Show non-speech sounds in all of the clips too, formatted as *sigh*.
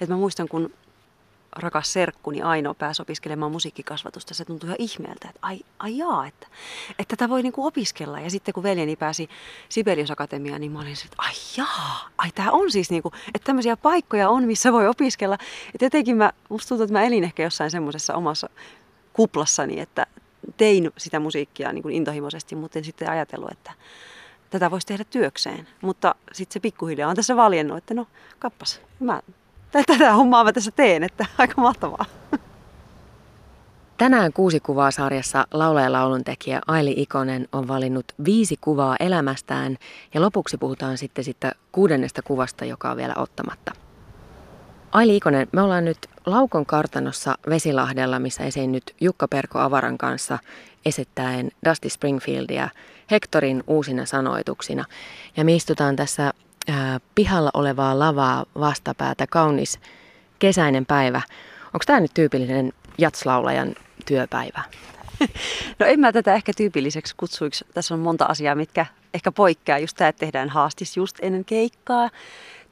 Että mä muistan, kun rakas serkkuni Aino pääsi opiskelemaan musiikkikasvatusta, se tuntui ihan ihmeeltä, että ai, ai jaa, että, että tätä voi niinku opiskella. Ja sitten kun veljeni pääsi Sibelius Akatemiaan, niin mä olin että ai jaa, ai tämä on siis niinku, että tämmöisiä paikkoja on, missä voi opiskella. Että jotenkin mä, musta tuntuu, että mä elin ehkä jossain semmoisessa omassa kuplassani, että tein sitä musiikkia niin kuin intohimoisesti, mutta en sitten ajatellut, että tätä voisi tehdä työkseen. Mutta sitten se pikkuhiljaa on tässä valjennut, että no kappas, mä tätä hommaa mä tässä teen, että *laughs* aika mahtavaa. Tänään kuusi kuvaa sarjassa laulaja lauluntekijä Aili Ikonen on valinnut viisi kuvaa elämästään ja lopuksi puhutaan sitten siitä kuudennesta kuvasta, joka on vielä ottamatta. Aili Ikonen, me ollaan nyt Laukon kartanossa Vesilahdella, missä esiinnyt Jukka Perko Avaran kanssa esittäen Dusty Springfieldia Hectorin uusina sanoituksina. Ja me istutaan tässä ää, pihalla olevaa lavaa vastapäätä, kaunis kesäinen päivä. Onko tämä nyt tyypillinen jatslaulajan työpäivä? *laughs* No en mä tätä ehkä tyypilliseksi kutsuiksi. Tässä on monta asiaa, mitkä ehkä poikkeaa. Just tämä, että tehdään haastis just ennen keikkaa.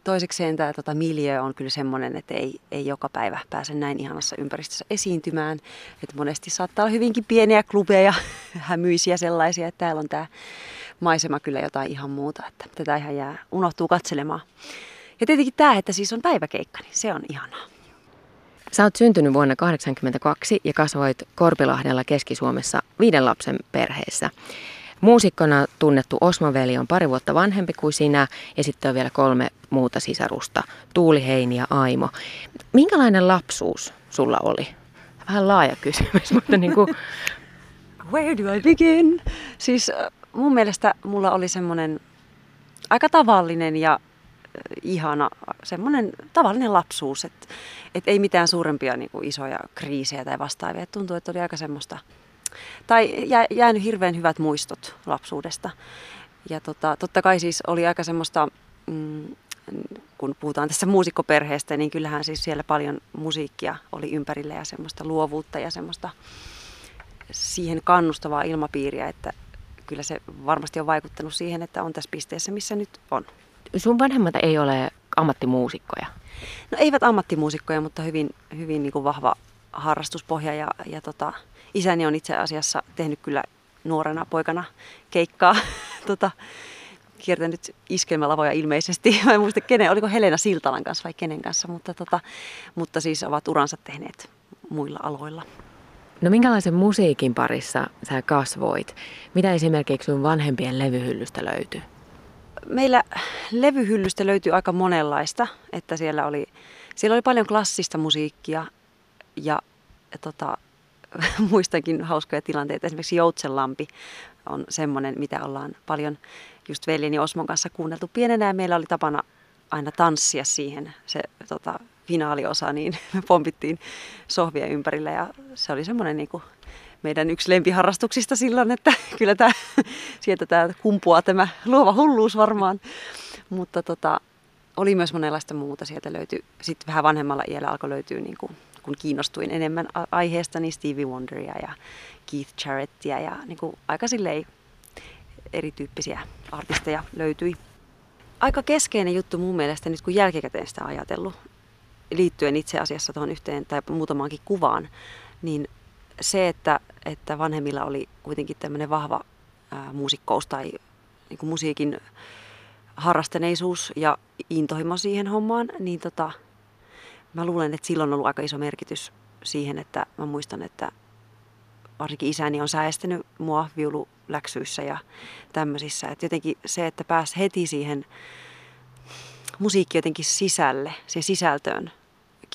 Toisekseen tämä tota, miljö on kyllä semmoinen, että ei, ei joka päivä pääse näin ihanassa ympäristössä esiintymään. Että monesti saattaa olla hyvinkin pieniä klubeja, *laughs* hämyisiä sellaisia, että täällä on tämä maisema kyllä jotain ihan muuta, että tätä ihan jää, unohtuu katselemaan. Ja tietenkin tämä, että siis on päiväkeikka, niin se on ihanaa. Sä oot syntynyt vuonna 1982 ja kasvoit Korpilahdella Keski-Suomessa viiden lapsen perheessä. Muusikkona tunnettu Osmo-veli on pari vuotta vanhempi kuin sinä ja sitten on vielä kolme muuta sisarusta, Tuuli, Heini ja Aimo. Minkälainen lapsuus sulla oli? Vähän laaja kysymys, *laughs* mutta niin kuin... Where do I begin? Siis äh, mun mielestä mulla oli semmoinen aika tavallinen ja äh, ihana, semmoinen tavallinen lapsuus, että et ei mitään suurempia niin kuin isoja kriisejä tai vastaavia. Et tuntuu, että oli aika semmoista, tai jä, jäänyt hirveän hyvät muistot lapsuudesta. Ja tota, totta kai siis oli aika semmoista, mm, kun puhutaan tässä muusikkoperheestä, niin kyllähän siis siellä paljon musiikkia oli ympärillä ja semmoista luovuutta ja semmoista siihen kannustavaa ilmapiiriä, että kyllä se varmasti on vaikuttanut siihen, että on tässä pisteessä, missä nyt on. Sun vanhemmat ei ole ammattimuusikkoja? No eivät ammattimuusikkoja, mutta hyvin, hyvin niin kuin vahva harrastuspohja ja, ja tota, isäni on itse asiassa tehnyt kyllä nuorena poikana keikkaa. *laughs* tota, kiertänyt iskelmälavoja ilmeisesti. Mä en muista kenen, oliko Helena Siltalan kanssa vai kenen kanssa, mutta, tota, mutta siis ovat uransa tehneet muilla aloilla. No minkälaisen musiikin parissa sä kasvoit? Mitä esimerkiksi sun vanhempien levyhyllystä löytyy? Meillä levyhyllystä löytyy aika monenlaista, että siellä oli, siellä oli paljon klassista musiikkia ja, ja tota, *laughs* muistankin hauskoja tilanteita. Esimerkiksi Joutsenlampi on semmoinen, mitä ollaan paljon just veljeni Osmon kanssa kuunneltu pienenä ja meillä oli tapana aina tanssia siihen se tota, finaaliosa, niin *laughs* me pompittiin sohvia ympärillä ja se oli semmoinen niin kuin meidän yksi lempiharrastuksista silloin, että *laughs* kyllä tämä, sieltä tämä kumpuaa tämä luova hulluus varmaan. Mutta tota, oli myös monenlaista muuta. Sieltä löytyi, sitten vähän vanhemmalla iällä alkoi löytyä, niin kuin, kun kiinnostuin enemmän aiheesta, niin Stevie Wonderia ja Keith Jarrettia ja niin kuin, aika silleen erityyppisiä artisteja löytyi. Aika keskeinen juttu mun mielestä nyt kun jälkikäteen sitä ajatellut, liittyen itse asiassa tuohon yhteen tai muutamaankin kuvaan, niin se, että, että vanhemmilla oli kuitenkin tämmöinen vahva ää, muusikkous tai niin kuin musiikin harrastaneisuus ja intohimo siihen hommaan, niin tota, mä luulen, että silloin on ollut aika iso merkitys siihen, että mä muistan, että varsinkin isäni on säästänyt mua viululäksyissä ja tämmöisissä. Että jotenkin se, että pääs heti siihen musiikki jotenkin sisälle, siihen sisältöön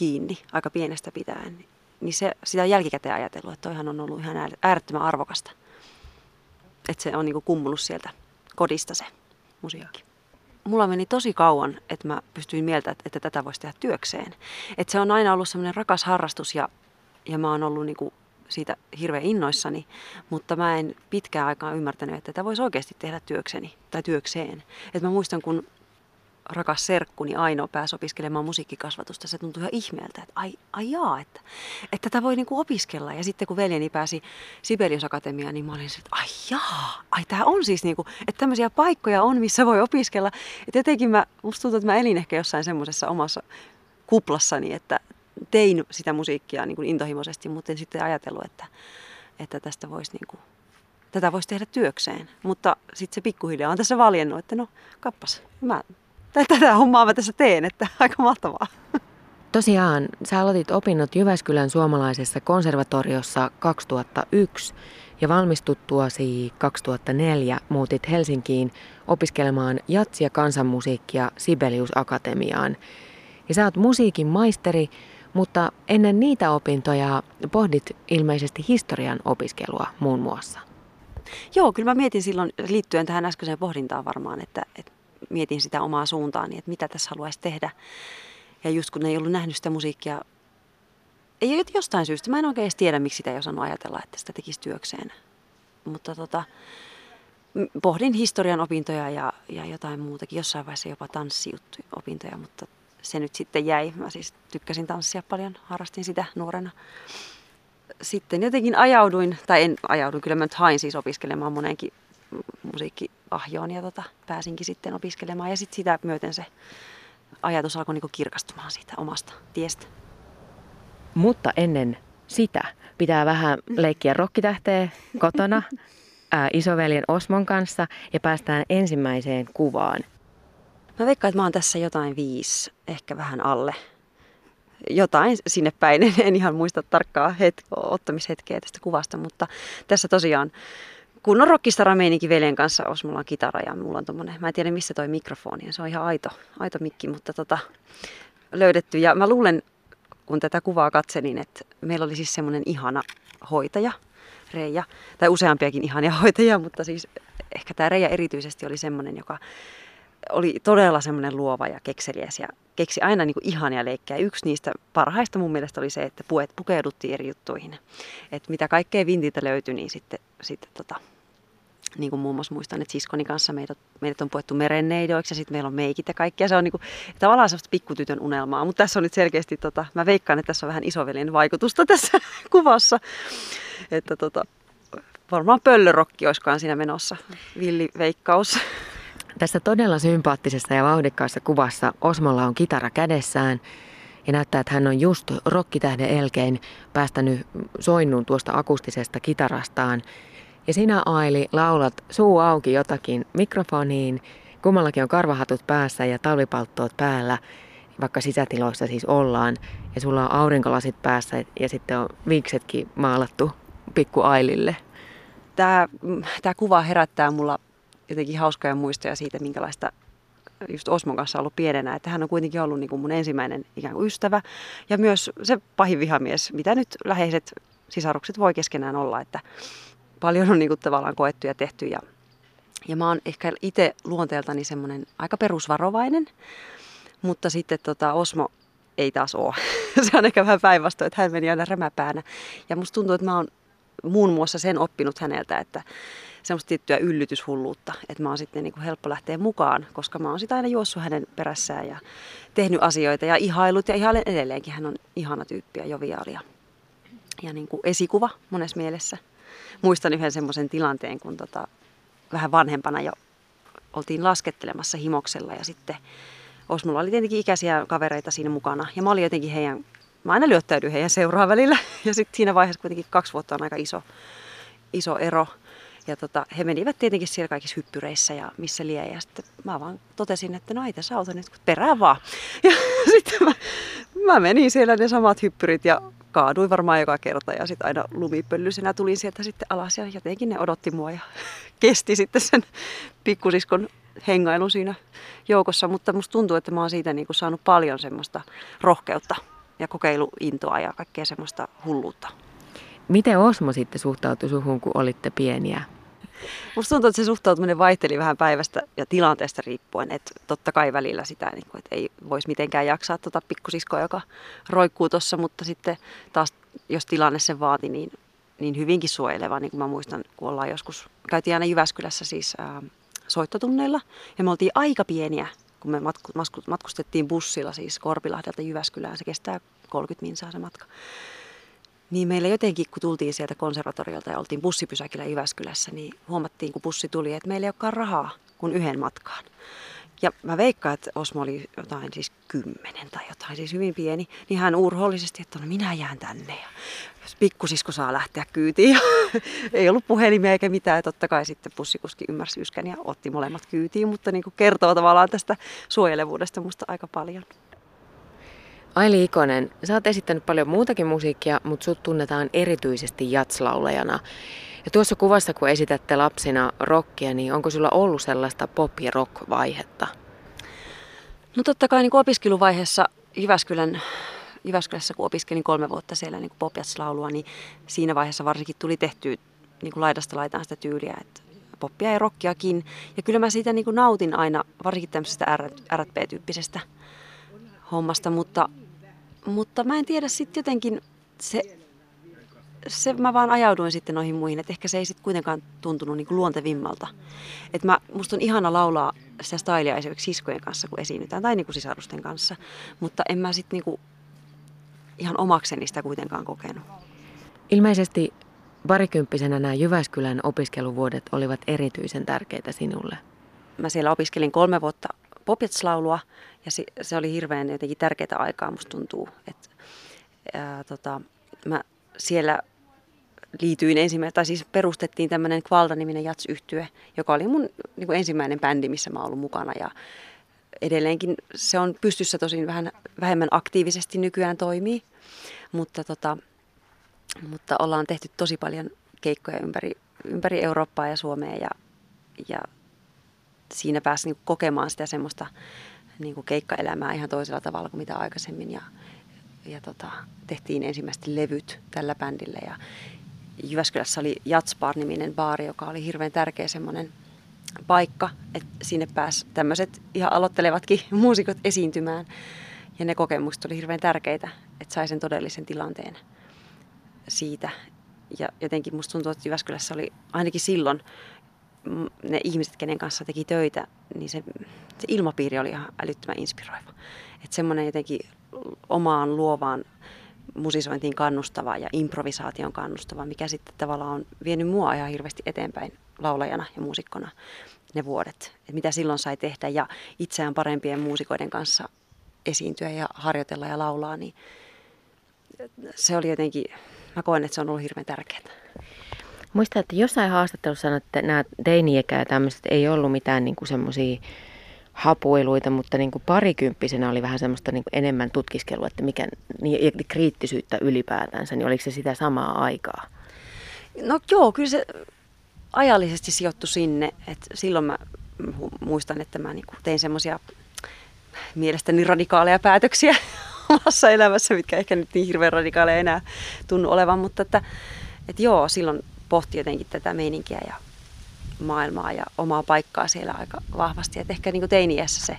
kiinni aika pienestä pitäen, niin se, sitä on jälkikäteen ajatellut, että toihan on ollut ihan äärettömän arvokasta. Että se on niin kummunut sieltä kodista se musiikki. Mulla meni tosi kauan, että mä pystyin mieltä, että, tätä voisi tehdä työkseen. Että se on aina ollut semmoinen rakas harrastus ja, ja mä oon ollut niin siitä hirveän innoissani, mutta mä en pitkään aikaa ymmärtänyt, että tätä voisi oikeasti tehdä työkseni tai työkseen. Et mä muistan, kun rakas serkkuni Aino pääsi opiskelemaan musiikkikasvatusta, se tuntui ihan ihmeeltä, että ai, ai jaa, että, että tätä voi niinku opiskella. Ja sitten kun veljeni pääsi Sibelius Akatemiaan, niin mä olin että ai jaa, ai tämä on siis niinku, että tämmöisiä paikkoja on, missä voi opiskella. Että jotenkin mä, musta tuntuu, että mä elin ehkä jossain semmoisessa omassa kuplassani, että tein sitä musiikkia niin kuin intohimoisesti, mutta en sitten ajatellut, että, että tästä voisi niin kuin, tätä voisi tehdä työkseen. Mutta sitten se pikkuhiljaa on tässä valjennut, että no kappas, mä, tätä hommaa mä tässä teen, että *laughs* aika mahtavaa. Tosiaan, sä aloitit opinnot Jyväskylän suomalaisessa konservatoriossa 2001 ja valmistuttuasi 2004 muutit Helsinkiin opiskelemaan jatsia kansanmusiikkia Sibelius Akatemiaan. Ja sä oot musiikin maisteri, mutta ennen niitä opintoja pohdit ilmeisesti historian opiskelua muun muassa. Joo, kyllä mä mietin silloin liittyen tähän äskeiseen pohdintaan varmaan, että, että mietin sitä omaa suuntaani, että mitä tässä haluaisi tehdä. Ja just kun ei ollut nähnyt sitä musiikkia, ei jostain syystä, mä en oikein edes tiedä, miksi sitä ei osannut ajatella, että sitä tekisi työkseen. Mutta tota, pohdin historian opintoja ja, ja jotain muutakin, jossain vaiheessa jopa opintoja, mutta se nyt sitten jäi. Mä siis tykkäsin tanssia paljon, harrastin sitä nuorena. Sitten jotenkin ajauduin, tai en ajauduin, kyllä mä nyt hain siis opiskelemaan monenkin musiikkiahjoon ja tota, pääsinkin sitten opiskelemaan. Ja sitten sitä myöten se ajatus alkoi niin kirkastumaan siitä omasta tiestä. Mutta ennen sitä pitää vähän leikkiä rokkitähteä kotona *laughs* ää, isoveljen Osmon kanssa ja päästään ensimmäiseen kuvaan. Mä veikkaan, että mä oon tässä jotain viisi, ehkä vähän alle. Jotain sinne päin, *laughs* en ihan muista tarkkaa het- ottamishetkeä tästä kuvasta, mutta tässä tosiaan kunnon rockistara meininki veljen kanssa, jos mulla on kitara ja mulla on tommonen, mä en tiedä missä toi mikrofoni se on ihan aito, aito mikki, mutta tota, löydetty. Ja mä luulen, kun tätä kuvaa katselin, että meillä oli siis semmoinen ihana hoitaja, Reija, tai useampiakin ihania *laughs* hoitajia, mutta siis ehkä tämä Reija erityisesti oli semmoinen, joka oli todella semmoinen luova ja kekseliäs ja keksi aina niin kuin ihania leikkejä. Yksi niistä parhaista mun mielestä oli se, että puet, pukeuduttiin eri juttuihin. Että mitä kaikkea vintiltä löytyi, niin sitten, sitten tota, niin kuin muun muassa muistan, että siskoni kanssa meidät, meidät on puettu merenneidoiksi ja sitten meillä on meikit ja kaikkea. Se on niin kuin, tavallaan sellaista pikkutytön unelmaa, mutta tässä on nyt selkeästi, tota, mä veikkaan, että tässä on vähän isoveljen vaikutusta tässä *laughs* kuvassa. Että tota, varmaan pöllörokki olisikaan siinä menossa, villiveikkaus. Tässä todella sympaattisessa ja vauhdikkaassa kuvassa Osmolla on kitara kädessään ja näyttää, että hän on just rokkitähden elkein päästänyt soinnun tuosta akustisesta kitarastaan. Ja sinä Aili laulat suu auki jotakin mikrofoniin, kummallakin on karvahatut päässä ja talvipalttoot päällä, vaikka sisätiloissa siis ollaan. Ja sulla on aurinkolasit päässä ja sitten on viiksetkin maalattu pikku Ailille. Tämä, tämä kuva herättää mulla jotenkin hauskoja muistoja siitä, minkälaista just Osmon kanssa ollut pienenä, että hän on kuitenkin ollut niin kuin mun ensimmäinen ikään kuin ystävä ja myös se pahin vihamies, mitä nyt läheiset sisarukset voi keskenään olla, että paljon on niin kuin tavallaan koettu ja tehty ja, ja mä oon ehkä itse luonteeltani semmoinen aika perusvarovainen, mutta sitten tota Osmo ei taas ole. *laughs* se on ehkä vähän päinvastoin, että hän meni aina rämäpäänä. Ja musta tuntuu, että mä oon muun muassa sen oppinut häneltä, että semmoista tiettyä yllytyshulluutta, että mä oon sitten niin kuin helppo lähteä mukaan, koska mä oon sitä aina juossut hänen perässään ja tehnyt asioita ja ihailut ja ihailen edelleenkin. Hän on ihana tyyppi ja joviaali ja, ja niin kuin esikuva monessa mielessä. Muistan yhden semmoisen tilanteen, kun tota, vähän vanhempana jo oltiin laskettelemassa himoksella ja sitten Osmulla oli tietenkin ikäisiä kavereita siinä mukana ja mä olin jotenkin heidän, mä aina lyöttäydyin heidän seuraa välillä *laughs* ja sitten siinä vaiheessa kuitenkin kaksi vuotta on aika iso, iso ero ja tota, he menivät tietenkin siellä kaikissa hyppyreissä ja missä lie. Ja sitten mä vaan totesin, että no ei tässä auta nyt, perään vaan. *laughs* Ja sitten mä, mä menin siellä ne samat hyppyrit ja kaaduin varmaan joka kerta. Ja sitten aina lumipöllyisenä tulin sieltä sitten alas ja jotenkin ne odotti mua ja *laughs* kesti sitten sen pikkusiskon hengailun siinä joukossa. Mutta musta tuntuu, että mä oon siitä niin saanut paljon semmoista rohkeutta ja kokeiluintoa ja kaikkea semmoista hulluutta. Miten Osmo sitten suhtautui suhun, kun olitte pieniä? Musta tuntuu, että se suhtautuminen vaihteli vähän päivästä ja tilanteesta riippuen. Että totta kai välillä sitä, niin kuin, että ei voisi mitenkään jaksaa tuota pikkusiskoa, joka roikkuu tuossa, mutta sitten taas jos tilanne sen vaati, niin, niin hyvinkin suojeleva. Niin kuin mä muistan, kun ollaan joskus, käytiin aina Jyväskylässä siis ää, soittotunneilla ja me oltiin aika pieniä, kun me matkustettiin bussilla siis Korpilahdelta Jyväskylään. Se kestää 30 minsaa se matka. Niin meillä jotenkin, kun tultiin sieltä konservatoriolta ja oltiin bussipysäkillä Jyväskylässä, niin huomattiin, kun bussi tuli, että meillä ei olekaan rahaa kuin yhden matkaan. Ja mä veikkaan, että Osmo oli jotain siis kymmenen tai jotain, siis hyvin pieni, niin hän urhoollisesti, että no minä jään tänne. Ja pikkusisko saa lähteä kyytiin. *laughs* Ei ollut puhelimia eikä mitään. Ja totta kai sitten pussikuski ymmärsi yskän ja otti molemmat kyytiin, mutta niin kuin kertoo tavallaan tästä suojelevuudesta musta aika paljon. Aili Ikonen, sä oot esittänyt paljon muutakin musiikkia, mutta sut tunnetaan erityisesti jatslaulajana. Ja tuossa kuvassa, kun esitätte lapsina rockia, niin onko sulla ollut sellaista pop- ja rock-vaihetta? No totta kai niin opiskeluvaiheessa Jyväskylän, Jyväskylässä, kun opiskelin kolme vuotta siellä niin pop laulua niin siinä vaiheessa varsinkin tuli tehty niin kuin laidasta laitaan sitä tyyliä, että poppia ja rockiakin. Ja kyllä mä siitä niin kuin nautin aina, varsinkin tämmöisestä R&B-tyyppisestä hommasta, mutta, mutta mä en tiedä sitten jotenkin se, se, mä vaan ajauduin sitten noihin muihin, että ehkä se ei sitten kuitenkaan tuntunut niin luontevimmalta. Että mä, musta on ihana laulaa sitä stylia esimerkiksi siskojen kanssa, kun esiinnytään, tai niin kuin sisarusten kanssa, mutta en mä sitten niin ihan omakseni sitä kuitenkaan kokenut. Ilmeisesti parikymppisenä nämä Jyväskylän opiskeluvuodet olivat erityisen tärkeitä sinulle. Mä siellä opiskelin kolme vuotta popetslaulua ja se, se oli hirveän jotenkin tärkeää aikaa, musta tuntuu. Että, ää, tota, mä siellä liityin ensimmäinen, tai siis perustettiin tämmöinen Kvalda-niminen jats joka oli mun niin kuin ensimmäinen bändi, missä mä ollut mukana. Ja edelleenkin se on pystyssä tosin vähän vähemmän aktiivisesti nykyään toimii, mutta, tota, mutta ollaan tehty tosi paljon keikkoja ympäri, ympäri Eurooppaa ja Suomea ja, ja siinä pääsi niin kokemaan sitä semmoista niin keikkaelämää ihan toisella tavalla kuin mitä aikaisemmin ja, ja tota, tehtiin ensimmäisesti levyt tällä bändillä ja Jyväskylässä oli Jatsbar-niminen baari, joka oli hirveän tärkeä semmoinen paikka, että sinne pääsi tämmöiset ihan aloittelevatkin *laughs* muusikot esiintymään. Ja ne kokemukset oli hirveän tärkeitä, että sai sen todellisen tilanteen siitä. Ja jotenkin musta tuntuu, että Jyväskylässä oli ainakin silloin ne ihmiset, kenen kanssa teki töitä, niin se, se ilmapiiri oli ihan älyttömän inspiroiva. Että semmoinen jotenkin omaan luovaan musisointiin kannustava ja improvisaation kannustava, mikä sitten tavallaan on vienyt mua ihan hirveästi eteenpäin laulajana ja muusikkona ne vuodet. Että mitä silloin sai tehdä ja itseään parempien muusikoiden kanssa esiintyä ja harjoitella ja laulaa, niin se oli jotenkin, mä koen, että se on ollut hirveän tärkeää. Muista, että jossain haastattelussa sanoit, että nämä teiniäkä ja tämmöiset ei ollut mitään niin semmoisia hapuiluita, mutta niin kuin parikymppisenä oli vähän semmoista niin kuin enemmän tutkiskelua, että mikä, niin, kriittisyyttä ylipäätänsä, niin oliko se sitä samaa aikaa? No joo, kyllä se ajallisesti sijoittu sinne, että silloin mä muistan, että mä niin kuin tein semmoisia mielestäni radikaaleja päätöksiä *laughs* omassa elämässä, mitkä ehkä nyt niin hirveän radikaaleja enää tunnu olevan, mutta että, että joo, silloin pohti jotenkin tätä meininkiä ja maailmaa ja omaa paikkaa siellä aika vahvasti. Et ehkä niin teiniässä se,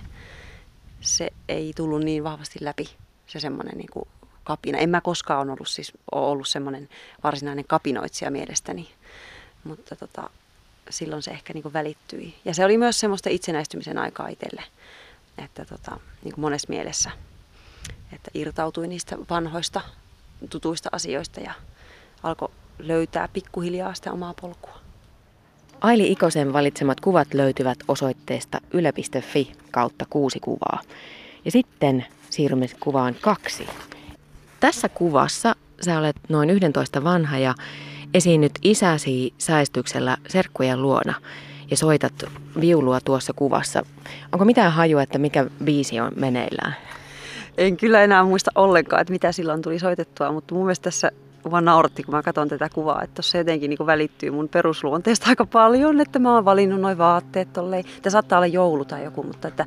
se ei tullut niin vahvasti läpi, se semmoinen niin kapina. En mä koskaan ollut, siis, ollut semmoinen varsinainen kapinoitsija mielestäni, mutta tota, silloin se ehkä niin välittyi. Ja se oli myös semmoista itsenäistymisen aikaa itselle, että tota, niin monessa mielessä, että irtautui niistä vanhoista tutuista asioista ja alkoi löytää pikkuhiljaa sitä omaa polkua. Aili Ikosen valitsemat kuvat löytyvät osoitteesta yle.fi kautta kuusi kuvaa. Ja sitten siirrymme kuvaan kaksi. Tässä kuvassa sä olet noin 11 vanha ja esiinnyt isäsi säästyksellä serkkujen luona ja soitat viulua tuossa kuvassa. Onko mitään hajua, että mikä biisi on meneillään? En kyllä enää muista ollenkaan, että mitä silloin tuli soitettua, mutta mun mielestä tässä vaan nauratti, kun mä katson tätä kuvaa, että tuossa jotenkin niin välittyy mun perusluonteesta aika paljon, että mä oon valinnut noin vaatteet tolleen. Tämä saattaa olla joulu tai joku, mutta että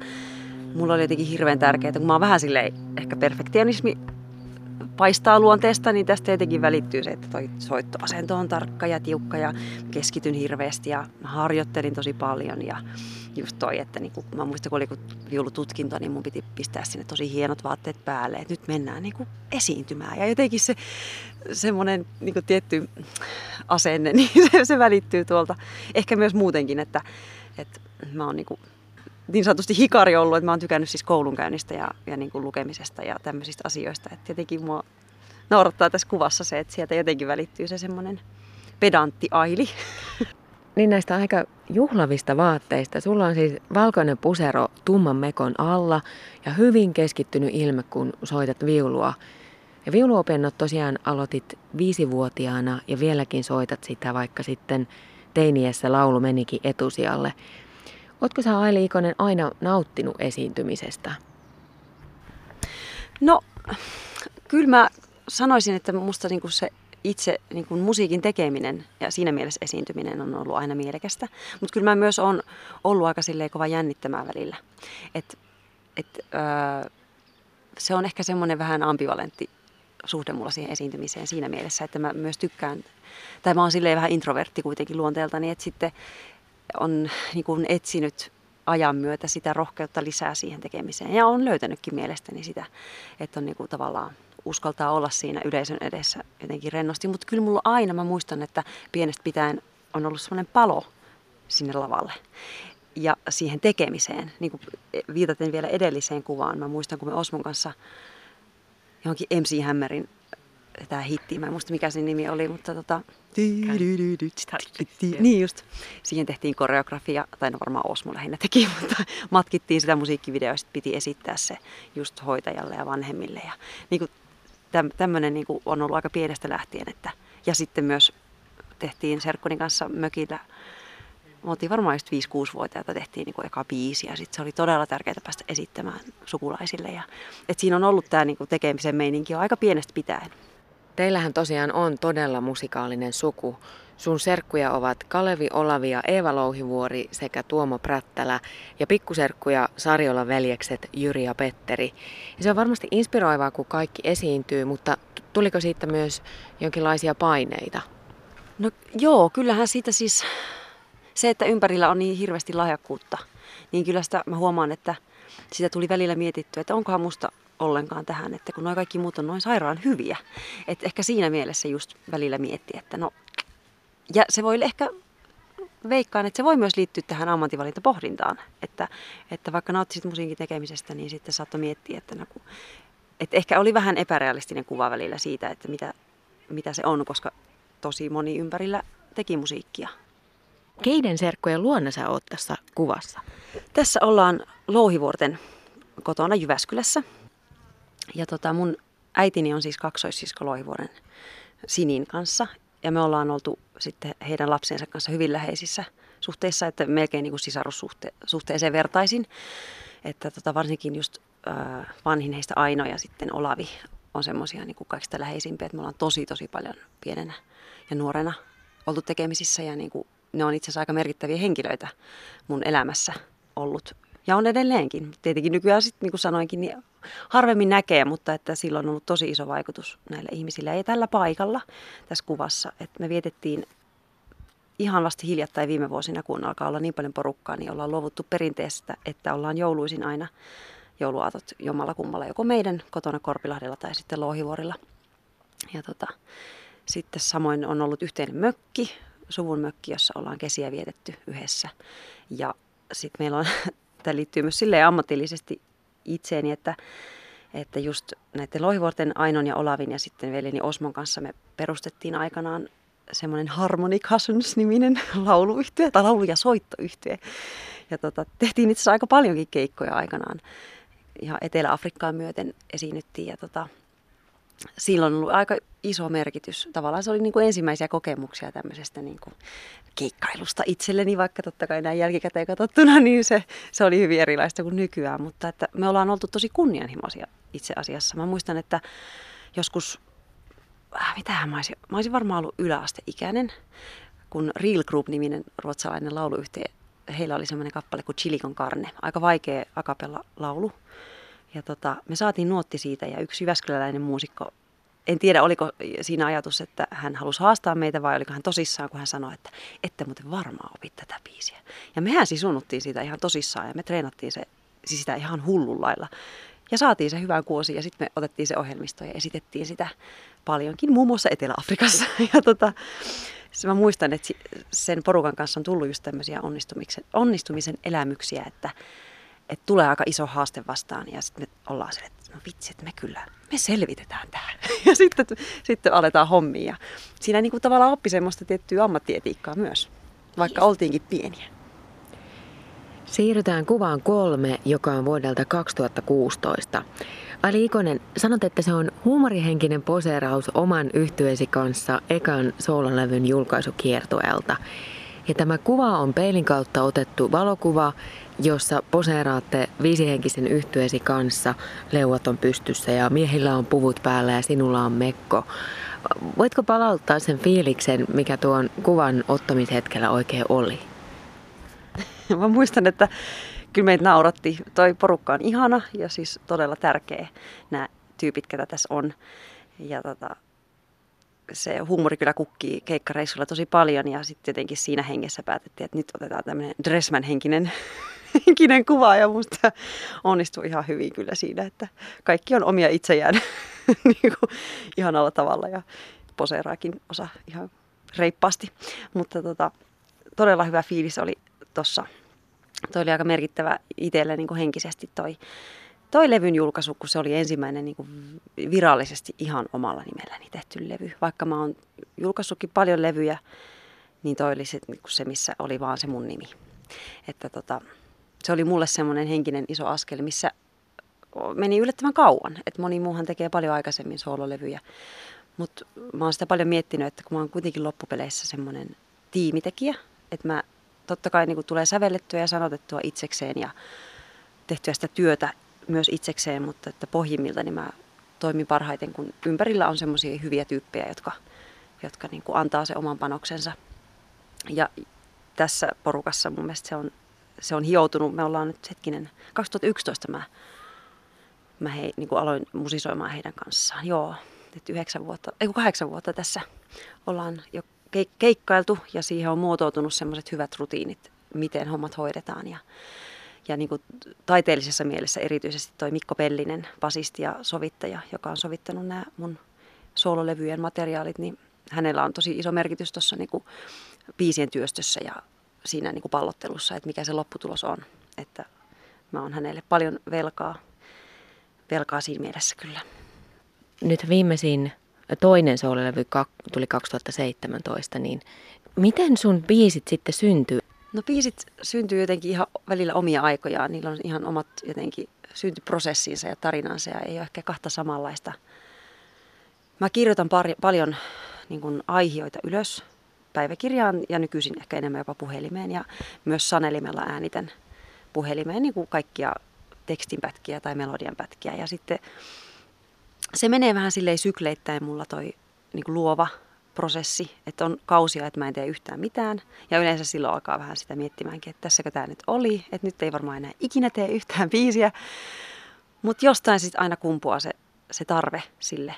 mulla oli jotenkin hirveän tärkeää, kun mä oon vähän silleen ehkä perfektionismi paistaa luonteesta, niin tästä jotenkin välittyy se, että toi soittoasento on tarkka ja tiukka ja keskityn hirveästi ja harjoittelin tosi paljon ja just toi, että niin kun, mä muistan, kun oli viulututkinto, niin mun piti pistää sinne tosi hienot vaatteet päälle, että nyt mennään niin kuin esiintymään. Ja jotenkin se semmoinen niin kuin tietty asenne, *laughs* niin se, se välittyy tuolta. Ehkä myös muutenkin, että, että mä oon niin, kuin, niin sanotusti hikari ollut, että mä oon tykännyt siis koulunkäynnistä ja, ja niin kuin lukemisesta ja tämmöisistä asioista. Että jotenkin mua naurattaa tässä kuvassa se, että sieltä jotenkin välittyy se semmoinen pedantti aili. *laughs* niin näistä aika juhlavista vaatteista. Sulla on siis valkoinen pusero tumman mekon alla ja hyvin keskittynyt ilme, kun soitat viulua. Ja viuluopinnot tosiaan aloitit viisivuotiaana ja vieläkin soitat sitä, vaikka sitten teiniessä laulu menikin etusijalle. Oletko sä Aili Ikonen aina nauttinut esiintymisestä? No, kyllä mä sanoisin, että musta niinku se itse niin kuin musiikin tekeminen ja siinä mielessä esiintyminen on ollut aina mielekästä. Mutta kyllä mä myös on ollut aika silleen kova jännittämään välillä. Et, et, öö, se on ehkä semmoinen vähän ambivalentti suhde mulla siihen esiintymiseen siinä mielessä, että mä myös tykkään, tai mä oon silleen vähän introvertti kuitenkin luonteeltani, että sitten on niin kuin etsinyt ajan myötä sitä rohkeutta lisää siihen tekemiseen. Ja on löytänytkin mielestäni sitä, että on niin kuin tavallaan uskaltaa olla siinä yleisön edessä jotenkin rennosti. Mutta kyllä mulla aina, mä muistan, että pienestä pitäen on ollut semmoinen palo sinne lavalle ja siihen tekemiseen. Niin kuin viitaten vielä edelliseen kuvaan, mä muistan, kun me Osmon kanssa johonkin MC Hammerin tämä hitti, mä en muista mikä sen nimi oli, mutta tota... Niin just. Siihen tehtiin koreografia, tai no varmaan Osmo lähinnä teki, mutta matkittiin sitä musiikkivideoa, sitten piti esittää se just hoitajalle ja vanhemmille. Ja niin kuin tämmöinen niin kuin on ollut aika pienestä lähtien. Että, ja sitten myös tehtiin Serkkunin kanssa mökillä, me oltiin varmaan just 5-6-vuotiaita, tehtiin niin kuin eka biisi ja sitten se oli todella tärkeää päästä esittämään sukulaisille. Ja, et siinä on ollut tämä niin tekemisen meininki jo aika pienestä pitäen. Teillähän tosiaan on todella musikaalinen suku. Sun serkkuja ovat Kalevi Olavi ja Eeva Louhivuori sekä Tuomo Prättälä ja pikkuserkkuja Sarjola veljekset Jyri ja Petteri. Ja se on varmasti inspiroivaa, kun kaikki esiintyy, mutta tuliko siitä myös jonkinlaisia paineita? No joo, kyllähän siitä siis se, että ympärillä on niin hirveästi lahjakkuutta, niin kyllä sitä mä huomaan, että sitä tuli välillä mietittyä, että onkohan musta ollenkaan tähän, että kun nuo kaikki muut on noin sairaan hyviä. Että ehkä siinä mielessä just välillä mietti, että no ja se voi ehkä veikkaan, että se voi myös liittyä tähän ammatinvalintapohdintaan. Että, että vaikka nauttisit musiikin tekemisestä, niin sitten saattoi miettiä, että, no, että ehkä oli vähän epärealistinen kuva välillä siitä, että mitä, mitä se on, koska tosi moni ympärillä teki musiikkia. Keiden serkkojen luona sä oot tässä kuvassa? Tässä ollaan Louhivuorten kotona Jyväskylässä. Ja tota, mun äitini on siis kaksoissisko Louhivuoren Sinin kanssa. Ja me ollaan oltu sitten heidän lapsensa kanssa hyvin läheisissä suhteissa, että melkein niin kuin sisarussuhteeseen vertaisin. Että tota, varsinkin just äh, vanhin heistä Aino ja sitten Olavi on semmoisia niin kuin kaikista läheisimpiä, että me ollaan tosi tosi paljon pienenä ja nuorena oltu tekemisissä ja niin kuin, ne on itse asiassa aika merkittäviä henkilöitä mun elämässä ollut ja on edelleenkin. Tietenkin nykyään sitten, niin kuin sanoinkin, niin harvemmin näkee, mutta että sillä on ollut tosi iso vaikutus näille ihmisille. Ja tällä paikalla tässä kuvassa, että me vietettiin ihan vasta hiljattain viime vuosina, kun alkaa olla niin paljon porukkaa, niin ollaan luovuttu perinteestä, että ollaan jouluisin aina jouluaatot jommalla kummalla, joko meidän kotona Korpilahdella tai sitten Louhivuorilla. Ja tota, sitten samoin on ollut yhteinen mökki, suvun mökki, jossa ollaan kesiä vietetty yhdessä. Ja sitten meillä on, tämä liittyy myös silleen ammatillisesti itseeni, että, että just näiden Lohivuorten Ainon ja Olavin ja sitten veljeni Osmon kanssa me perustettiin aikanaan semmoinen Harmony Cousins-niminen lauluyhtye *laughs* tai laulu- ja soittoyhtye. Ja tota, tehtiin itse asiassa aika paljonkin keikkoja aikanaan. Ihan Etelä-Afrikkaan myöten esiinnyttiin ja tota, silloin ollut aika iso merkitys. Tavallaan se oli niin kuin ensimmäisiä kokemuksia tämmöisestä niin kuin keikkailusta itselleni, vaikka totta kai näin jälkikäteen katsottuna, *laughs* niin se, se oli hyvin erilaista kuin nykyään. Mutta että me ollaan oltu tosi kunnianhimoisia itse asiassa. Mä muistan, että joskus, äh, mitähän mä olisin, mä olisin varmaan ollut yläasteikäinen, kun Real Group-niminen ruotsalainen lauluyhtiö, heillä oli semmoinen kappale kuin Chilikon karne, aika vaikea akapella laulu. Ja tota, me saatiin nuotti siitä ja yksi jyväskyläläinen muusikko, en tiedä oliko siinä ajatus, että hän halusi haastaa meitä vai oliko hän tosissaan, kun hän sanoi, että ette muuten varmaan opit tätä biisiä. Ja mehän sisunnuttiin siitä ihan tosissaan ja me treenattiin se, siis sitä ihan hullun lailla. Ja saatiin se hyvään kuosi ja sitten me otettiin se ohjelmisto ja esitettiin sitä paljonkin, muun muassa Etelä-Afrikassa. *laughs* Ja tota, mä muistan, että sen porukan kanssa on tullut just tämmöisiä onnistumisen, onnistumisen elämyksiä, että, että tulee aika iso haaste vastaan ja sitten me ollaan se, että no vitsi, että me kyllä, me selvitetään tähän. *laughs* Ja sitten, sitten aletaan hommia. Ja siinä niin kuin tavallaan oppi semmoista tiettyä ammattietiikkaa myös. vaikka oltiinkin pieniä. Siirrytään kuvaan kolme, joka on vuodelta 2016. Ali Ikonen, sanot, että se on huumorihenkinen poseeraus oman yhtyeesi kanssa ekan soololevyn julkaisukiertueelta. Ja tämä kuva on peilin kautta otettu valokuva, jossa poseeraatte viisihenkisen yhtyeesi kanssa. Leuat on pystyssä ja miehillä on puvut päällä ja sinulla on mekko. Voitko palauttaa sen fiiliksen, mikä tuon kuvan ottamishetkellä oikein oli? *laughs* Mä muistan, että kyllä meitä nauratti. Toi porukka on ihana ja siis todella tärkeä nämä tyypit, ketä tässä on. Ja tota, se huumori kyllä kukkii keikkareissulla tosi paljon ja sitten jotenkin siinä hengessä päätettiin, että nyt otetaan tämmöinen Dressman henkinen, *laughs* henkinen kuva ja musta onnistui ihan hyvin kyllä siinä, että kaikki on omia itsejään *laughs* niin kuin ihanalla tavalla ja poseeraakin osa ihan reippaasti. Mutta tota, todella hyvä fiilis oli tuossa. Toi oli aika merkittävä itselle niin kuin henkisesti toi, toi levyn julkaisu, kun se oli ensimmäinen niin kuin virallisesti ihan omalla nimelläni tehty levy. Vaikka mä oon julkaissutkin paljon levyjä, niin toi oli se, niin kuin se missä oli vaan se mun nimi. Että tota, se oli mulle semmoinen henkinen iso askel, missä meni yllättävän kauan. Että moni muuhan tekee paljon aikaisemmin soololevyjä. Mutta mä oon sitä paljon miettinyt, että kun mä oon kuitenkin loppupeleissä semmoinen tiimitekijä, että mä totta kai niin tulee sävellettyä ja sanotettua itsekseen ja tehtyä sitä työtä myös itsekseen, mutta että pohjimmilta niin mä toimin parhaiten, kun ympärillä on semmoisia hyviä tyyppejä, jotka, jotka niin kuin antaa se oman panoksensa. Ja tässä porukassa mun mielestä se on, se on hioutunut. Me ollaan nyt hetkinen, 2011 mä, mä hei, niin kuin aloin musisoimaan heidän kanssaan. Joo, että yhdeksän vuotta, ei kahdeksan vuotta tässä ollaan jo keikkailtu ja siihen on muotoutunut semmoiset hyvät rutiinit, miten hommat hoidetaan. Ja, ja niin kuin taiteellisessa mielessä erityisesti toi Mikko Pellinen, basisti ja sovittaja, joka on sovittanut nämä mun soololevyjen materiaalit, niin hänellä on tosi iso merkitys tuossa niin biisien työstössä ja siinä niin kuin pallottelussa, että mikä se lopputulos on. Että mä oon hänelle paljon velkaa, velkaa siinä mielessä kyllä. Nyt viimeisin toinen soololevy tuli 2017, niin miten sun biisit sitten syntyy? No biisit syntyy jotenkin ihan välillä omia aikojaan. Niillä on ihan omat jotenkin syntyprosessinsa ja tarinansa ja ei ole ehkä kahta samanlaista. Mä kirjoitan pari, paljon niin kuin aihioita ylös päiväkirjaan ja nykyisin ehkä enemmän jopa puhelimeen ja myös sanelimella äänitän puhelimeen niin kuin kaikkia tekstinpätkiä tai melodian pätkiä. Ja sitten se menee vähän silleen sykleittäin mulla toi niin kuin luova prosessi, että on kausia, että mä en tee yhtään mitään. Ja yleensä silloin alkaa vähän sitä miettimäänkin, että tässäkö tämä nyt oli, että nyt ei varmaan enää ikinä tee yhtään biisiä. Mutta jostain sitten aina kumpuaa se, se tarve sille.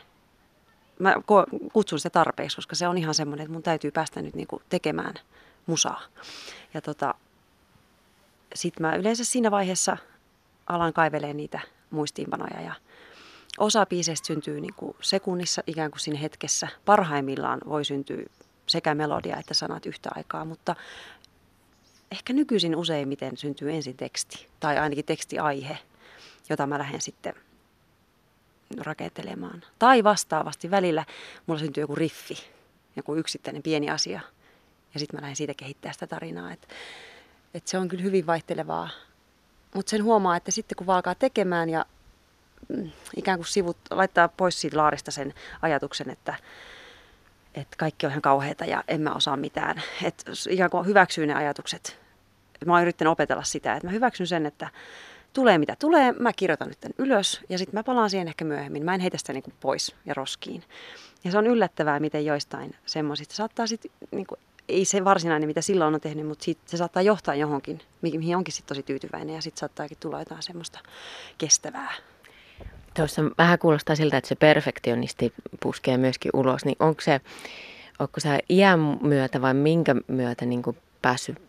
Mä kutsun sitä tarpeeksi, koska se on ihan semmoinen, että mun täytyy päästä nyt niinku tekemään musaa. Ja tota, sitten mä yleensä siinä vaiheessa alan kaivelee niitä muistiinpanoja ja Osa biiseistä syntyy niin kuin sekunnissa ikään kuin siinä hetkessä. Parhaimmillaan voi syntyä sekä melodia että sanat yhtä aikaa, mutta ehkä nykyisin useimmiten syntyy ensin teksti tai ainakin tekstiaihe, jota mä lähden sitten rakentelemaan. Tai vastaavasti välillä mulla syntyy joku riffi, joku yksittäinen pieni asia ja sitten mä lähden siitä kehittämään sitä tarinaa. Et, et se on kyllä hyvin vaihtelevaa, mutta sen huomaa, että sitten kun alkaa tekemään ja ikään kuin sivut, laittaa pois siitä laarista sen ajatuksen, että, että kaikki on ihan kauheita ja en mä osaa mitään. Että ikään kuin hyväksyy ne ajatukset. Mä oon yrittänyt opetella sitä, että mä hyväksyn sen, että tulee mitä tulee, mä kirjoitan nyt tämän ylös ja sitten mä palaan siihen ehkä myöhemmin. Mä en heitä sitä niin kuin pois ja roskiin. Ja se on yllättävää, miten joistain semmoisista saattaa sitten, niin kuin, ei se varsinainen, mitä silloin on tehnyt, mutta siitä, se saattaa johtaa johonkin, mihin onkin sitten tosi tyytyväinen ja sitten saattaakin tulla jotain semmoista kestävää. Tuossa vähän kuulostaa siltä, että se perfektionisti puskee myöskin ulos, niin onko se, onko se iän myötä vai minkä myötä niin päässyt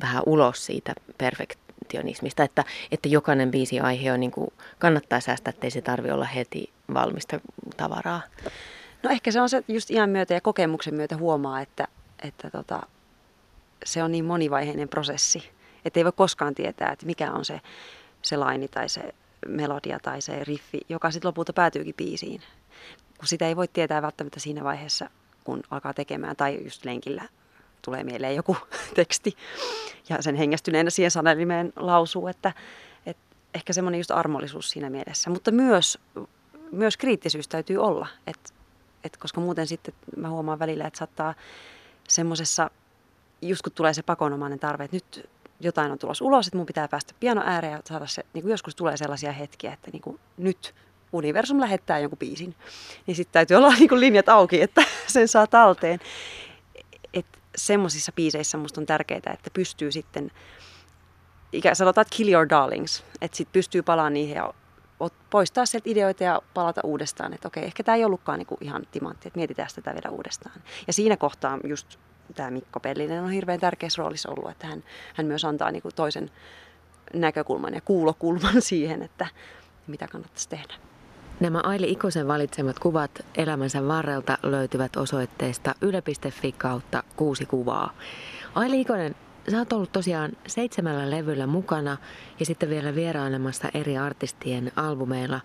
vähän ulos siitä perfektionismista, että, että jokainen biisi aihe on niin kuin, kannattaa säästää, ettei se tarvi olla heti valmista tavaraa? No ehkä se on se just iän myötä ja kokemuksen myötä huomaa, että, että tota, se on niin monivaiheinen prosessi, että ei voi koskaan tietää, että mikä on se, se laini tai se melodia tai se riffi, joka sitten lopulta päätyykin biisiin. Kun sitä ei voi tietää välttämättä siinä vaiheessa, kun alkaa tekemään tai just lenkillä tulee mieleen joku *laughs* teksti. Ja sen hengästyneenä siihen sanelimeen lausuu, että, että ehkä semmoinen just armollisuus siinä mielessä. Mutta myös, myös kriittisyys täytyy olla, että, että koska muuten sitten mä huomaan välillä, että saattaa semmoisessa, just kun tulee se pakonomainen tarve, että nyt jotain on tulossa ulos, että mun pitää päästä piano ääreen ja saada se, niin kuin joskus tulee sellaisia hetkiä, että niin kuin nyt universum lähettää jonkun biisin, niin sitten täytyy olla *laughs* niin kuin linjat auki, että *laughs* sen saa talteen. Että semmoisissa biiseissä musta on tärkeää, että pystyy sitten, ikä, sanotaan, että kill your darlings, että sitten pystyy palaamaan niihin ja poistaa sieltä ideoita ja palata uudestaan, että okei, ehkä tämä ei ollutkaan niinku ihan timantti, että mietitään tätä vielä uudestaan. Ja siinä kohtaa just tämä Mikko Pellinen on hirveän tärkeässä roolissa ollut, että hän, hän myös antaa niinku toisen näkökulman ja kuulokulman *laughs* siihen, että mitä kannattaisi tehdä. Nämä Aili Ikosen valitsemat kuvat elämänsä varrelta löytyvät osoitteesta yle.fi kautta kuusi kuvaa. Aili Ikonen, sä oot ollut tosiaan seitsemällä levyllä mukana ja sitten vielä vierailemassa eri artistien albumeilla,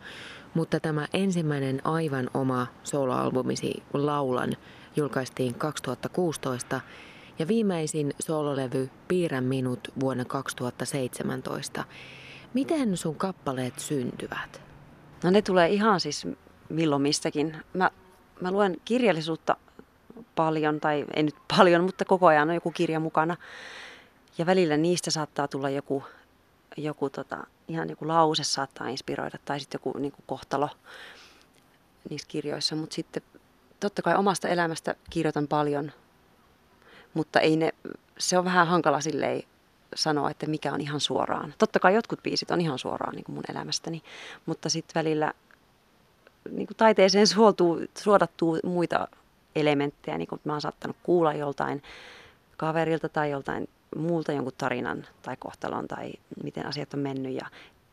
mutta tämä ensimmäinen aivan oma soloalbumisi Laulan julkaistiin 2016 ja viimeisin sololevy Piirrä minut vuonna 2017. Miten sun kappaleet syntyvät? No ne tulee ihan siis milloin mistäkin. Mä, mä luen kirjallisuutta paljon, tai ei nyt paljon, mutta koko ajan on joku kirja mukana. Ja välillä niistä saattaa tulla joku, joku tota, ihan joku lause saattaa inspiroida, tai sitten joku niin kuin kohtalo niissä kirjoissa. Mutta sitten totta kai omasta elämästä kirjoitan paljon, mutta ei ne, se on vähän hankala silleen sanoa, että mikä on ihan suoraan. Totta kai jotkut biisit on ihan suoraan niin kuin mun elämästäni, mutta sitten välillä niin kuin taiteeseen suoltuu, suodattuu muita elementtejä, niin kuin mä oon saattanut kuulla joltain kaverilta tai joltain muulta jonkun tarinan tai kohtalon tai miten asiat on mennyt ja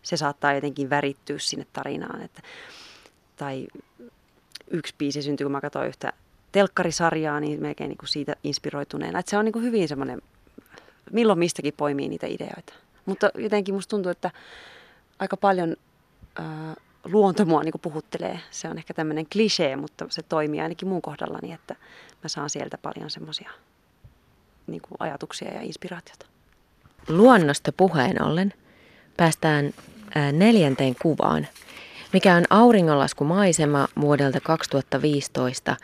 se saattaa jotenkin värittyä sinne tarinaan. Että, tai yksi biisi syntyi, kun mä katsoin yhtä telkkarisarjaa, niin melkein niin kuin siitä inspiroituneena. Että se on niin kuin hyvin semmoinen milloin mistäkin poimii niitä ideoita. Mutta jotenkin musta tuntuu, että aika paljon ää, luonto mua niin puhuttelee. Se on ehkä tämmöinen klisee, mutta se toimii ainakin mun kohdallani, että mä saan sieltä paljon semmoisia niin ajatuksia ja inspiraatiota. Luonnosta puheen ollen päästään ää, neljänteen kuvaan, mikä on auringonlaskumaisema vuodelta 2015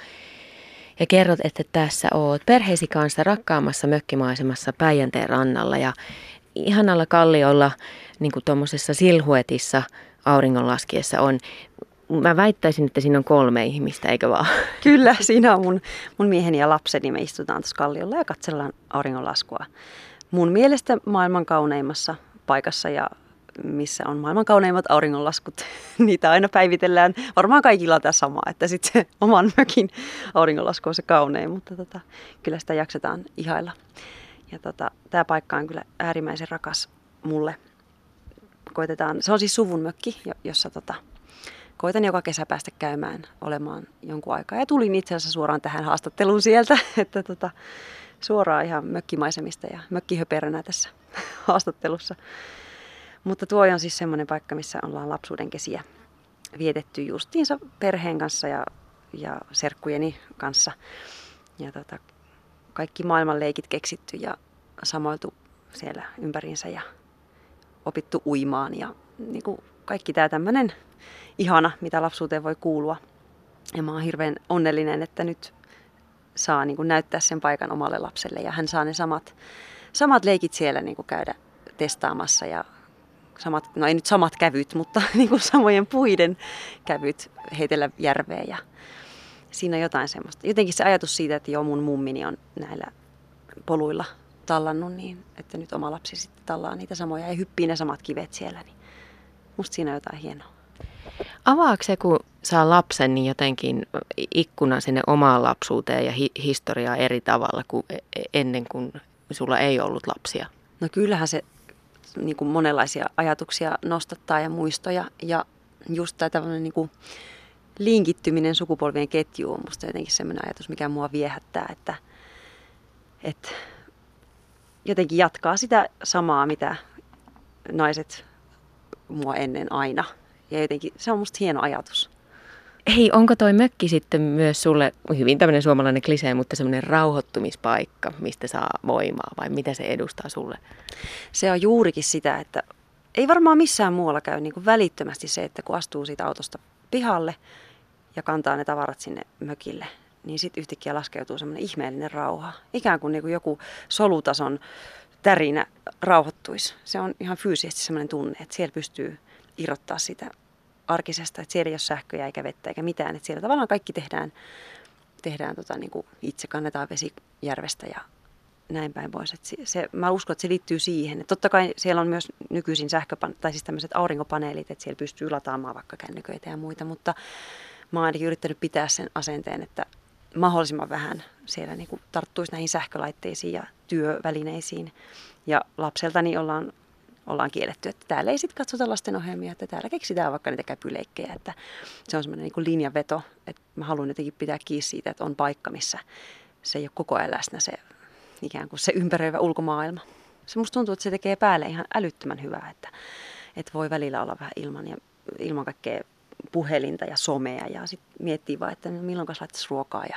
ja kerrot, että tässä oot perheesi kanssa rakkaamassa mökkimaisemassa Päijänteen rannalla ja ihanalla kalliolla niin kuin tuommoisessa silhuetissa auringonlaskiessa on. Mä väittäisin, että siinä on kolme ihmistä, eikö vaan? *laughs* Kyllä, siinä on mun, mun mieheni ja lapseni. Me istutaan tuossa kalliolla ja katsellaan auringonlaskua. Mun mielestä maailman kauneimmassa paikassa ja missä on maailman kauneimmat auringonlaskut. *laughs* Niitä aina päivitellään. Varmaan kaikilla on tämä sama, että sitten se *laughs* oman mökin auringonlasku on se kaunein, mutta tota, kyllä sitä jaksetaan ihailla. Ja tota, tämä paikka on kyllä äärimmäisen rakas mulle. Koitetaan, se on siis suvun mökki, jossa tota, koitan joka kesä päästä käymään olemaan jonkun aikaa. Ja tulin itse asiassa suoraan tähän haastatteluun sieltä, *laughs* että tota, suoraan ihan mökkimaisemista ja mökkihöperänä tässä haastattelussa. Mutta tuo on siis semmoinen paikka, missä ollaan lapsuuden kesiä vietetty justiinsa perheen kanssa ja, ja serkkujeni kanssa. Ja tota, kaikki maailman leikit keksitty ja samoiltu siellä ympäriinsä ja opittu uimaan ja niin kuin kaikki tämä tämmöinen ihana, mitä lapsuuteen voi kuulua. Ja mä oon hirveän onnellinen, että nyt saa niin kuin näyttää sen paikan omalle lapselle ja hän saa ne samat, samat leikit siellä niin kuin käydä testaamassa ja samat, no ei nyt samat kävyt, mutta *laughs* niin kuin samojen puiden kävyt heitellä järveen ja siinä on jotain semmoista. Jotenkin se ajatus siitä, että joo mun mummini on näillä poluilla tallannut, niin että nyt oma lapsi sitten tallaa niitä samoja ja hyppii ne samat kivet siellä, niin musta siinä on jotain hienoa. Avaako se, kun saa lapsen, niin jotenkin ikkuna sinne omaan lapsuuteen ja hi- historiaa eri tavalla kuin e-, ennen kuin sulla ei ollut lapsia? No kyllähän se niin kuin monenlaisia ajatuksia nostattaa ja muistoja. Ja just tämä tämmöinen niin kuin linkittyminen sukupolvien ketjuun on musta jotenkin sellainen ajatus, mikä mua viehättää, että, että jotenkin jatkaa sitä samaa, mitä naiset mua ennen aina. Ja jotenkin se on musta hieno ajatus. Hei, onko toi mökki sitten myös sulle hyvin tämmöinen suomalainen klisee, mutta semmoinen rauhoittumispaikka, mistä saa voimaa vai mitä se edustaa sulle? Se on juurikin sitä, että ei varmaan missään muualla käy niin kuin välittömästi se, että kun astuu siitä autosta pihalle ja kantaa ne tavarat sinne mökille, niin sitten yhtäkkiä laskeutuu semmoinen ihmeellinen rauha. Ikään kuin, niin kuin joku solutason tärinä rauhoittuisi. Se on ihan fyysisesti semmoinen tunne, että siellä pystyy irrottaa sitä arkisesta, että siellä ei ole sähköjä eikä vettä eikä mitään. Että siellä tavallaan kaikki tehdään, tehdään tota, niin kuin itse kannetaan vesi järvestä ja näin päin pois. Että se, mä uskon, että se liittyy siihen. Että totta kai siellä on myös nykyisin sähköpan- tai siis tämmöiset aurinkopaneelit, että siellä pystyy lataamaan vaikka kännyköitä ja muita, mutta mä oon ainakin yrittänyt pitää sen asenteen, että mahdollisimman vähän siellä niin kuin tarttuisi näihin sähkölaitteisiin ja työvälineisiin. Ja lapseltani ollaan, ollaan kielletty, että täällä ei sitten katsota lastenohjelmia, että täällä keksitään vaikka niitä käpyleikkejä. Että se on semmoinen niin linjaveto, että mä haluan jotenkin pitää kiinni siitä, että on paikka, missä se ei ole koko ajan läsnä se ikään kuin se ympäröivä ulkomaailma. Se musta tuntuu, että se tekee päälle ihan älyttömän hyvää, että, että voi välillä olla vähän ilman ja ilman kaikkea puhelinta ja somea ja sitten miettii vaan, että milloin laittaisi ruokaa ja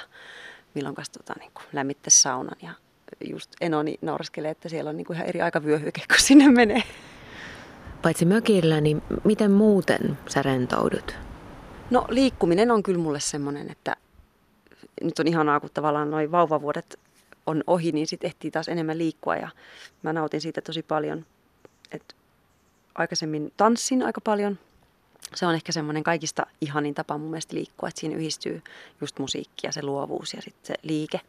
milloin tota, niin lämmittäisi saunan ja just Enoni naureskelee, että siellä on niin kuin ihan eri aikavyöhyke, kun sinne menee. Paitsi mökillä, niin miten muuten sä rentoudut? No liikkuminen on kyllä mulle semmoinen, että nyt on ihanaa, kun tavallaan noin vauvavuodet on ohi, niin sitten ehtii taas enemmän liikkua ja mä nautin siitä tosi paljon. Et aikaisemmin tanssin aika paljon. Se on ehkä semmoinen kaikista ihanin tapa mun mielestä liikkua, että siinä yhdistyy just musiikki ja se luovuus ja sitten se liike.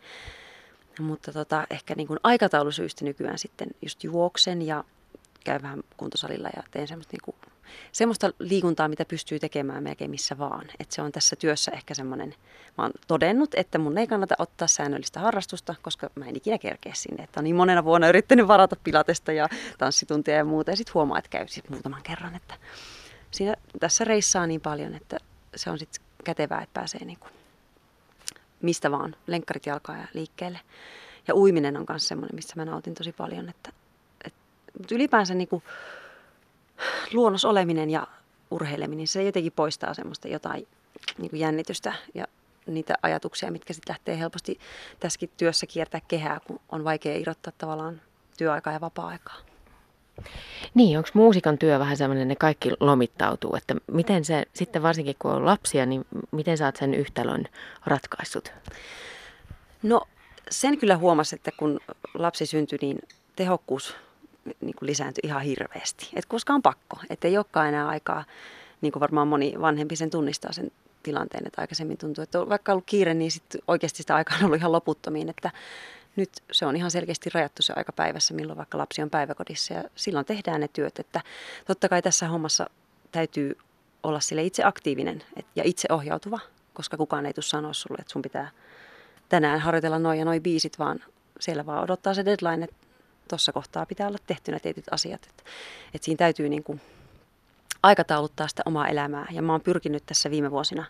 Mutta tota, ehkä niin kuin aikataulusyistä nykyään sitten just juoksen ja käyn vähän kuntosalilla ja teen semmoista, niin kuin, semmoista liikuntaa, mitä pystyy tekemään melkein missä vaan. Et se on tässä työssä ehkä semmoinen, mä oon todennut, että mun ei kannata ottaa säännöllistä harrastusta, koska mä en ikinä kerkeä sinne. Että on niin monena vuonna yrittänyt varata pilatesta ja tanssituntia ja muuta ja sitten huomaa, että käy sit muutaman kerran. Että siinä, tässä reissaa niin paljon, että se on sitten kätevää, että pääsee niin kuin mistä vaan, lenkkarit jalkaa ja liikkeelle. Ja uiminen on myös semmoinen, missä mä nautin tosi paljon. Että, et, mutta ylipäänsä niin luonnos oleminen ja urheileminen, se jotenkin poistaa semmoista jotain niin kuin jännitystä ja niitä ajatuksia, mitkä sitten lähtee helposti tässäkin työssä kiertää kehää, kun on vaikea irrottaa tavallaan työaikaa ja vapaa-aikaa. Niin, onko muusikan työ vähän sellainen, ne kaikki lomittautuu, että miten se sitten varsinkin kun on lapsia, niin miten saat sen yhtälön ratkaissut? No sen kyllä huomasi, että kun lapsi syntyi, niin tehokkuus niin kuin lisääntyi ihan hirveästi. Et koska on pakko, että ei olekaan enää aikaa, niin kuin varmaan moni vanhempi sen tunnistaa sen tilanteen, että aikaisemmin tuntui, että on vaikka ollut kiire, niin sit oikeasti sitä aikaa on ollut ihan loputtomiin, että nyt se on ihan selkeästi rajattu se aika päivässä, milloin vaikka lapsi on päiväkodissa ja silloin tehdään ne työt. Että totta kai tässä hommassa täytyy olla sille itse aktiivinen ja itse ohjautuva, koska kukaan ei tule sanoa sulle, että sun pitää tänään harjoitella noin ja noin biisit, vaan siellä vaan odottaa se deadline, että tuossa kohtaa pitää olla tehtynä tietyt asiat. Että, että siinä täytyy niin kuin aikatauluttaa sitä omaa elämää ja mä oon pyrkinyt tässä viime vuosina